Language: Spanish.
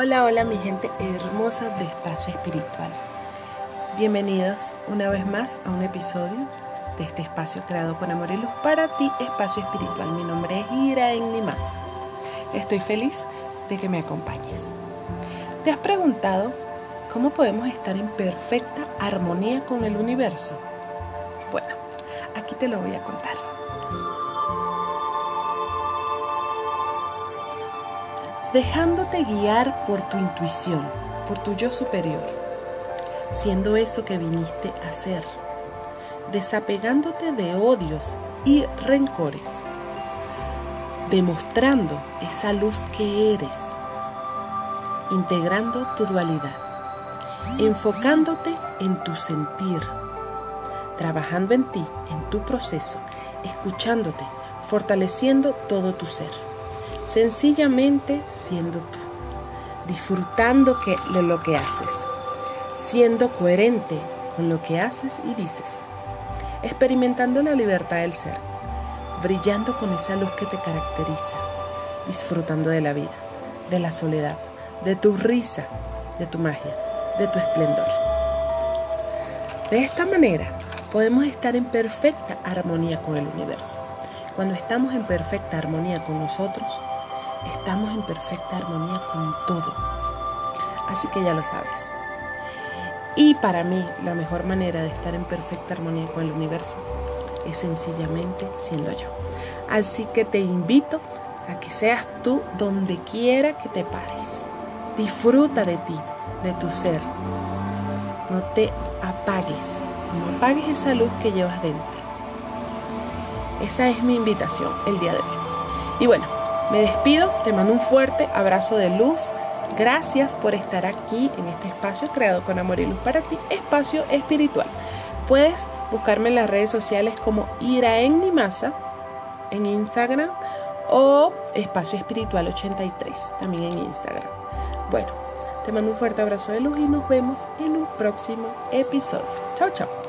Hola, hola mi gente hermosa de Espacio Espiritual. Bienvenidos una vez más a un episodio de este espacio creado con amor y luz para ti, Espacio Espiritual. Mi nombre es Iraen Nimasa. Estoy feliz de que me acompañes. ¿Te has preguntado cómo podemos estar en perfecta armonía con el universo? Bueno, aquí te lo voy a contar. Dejándote guiar por tu intuición, por tu yo superior, siendo eso que viniste a ser, desapegándote de odios y rencores, demostrando esa luz que eres, integrando tu dualidad, enfocándote en tu sentir, trabajando en ti, en tu proceso, escuchándote, fortaleciendo todo tu ser sencillamente siendo tú, disfrutando de lo que haces, siendo coherente con lo que haces y dices, experimentando la libertad del ser, brillando con esa luz que te caracteriza, disfrutando de la vida, de la soledad, de tu risa, de tu magia, de tu esplendor. De esta manera podemos estar en perfecta armonía con el universo. Cuando estamos en perfecta armonía con nosotros, estamos en perfecta armonía con todo. Así que ya lo sabes. Y para mí la mejor manera de estar en perfecta armonía con el universo es sencillamente siendo yo. Así que te invito a que seas tú donde quiera que te pares. Disfruta de ti, de tu ser. No te apagues, no apagues esa luz que llevas dentro. Esa es mi invitación el día de hoy. Y bueno, me despido, te mando un fuerte abrazo de luz. Gracias por estar aquí en este espacio creado con amor y luz para ti, espacio espiritual. Puedes buscarme en las redes sociales como Iraen Nimasa en Instagram o Espacio Espiritual 83 también en Instagram. Bueno, te mando un fuerte abrazo de luz y nos vemos en un próximo episodio. Chao, chao.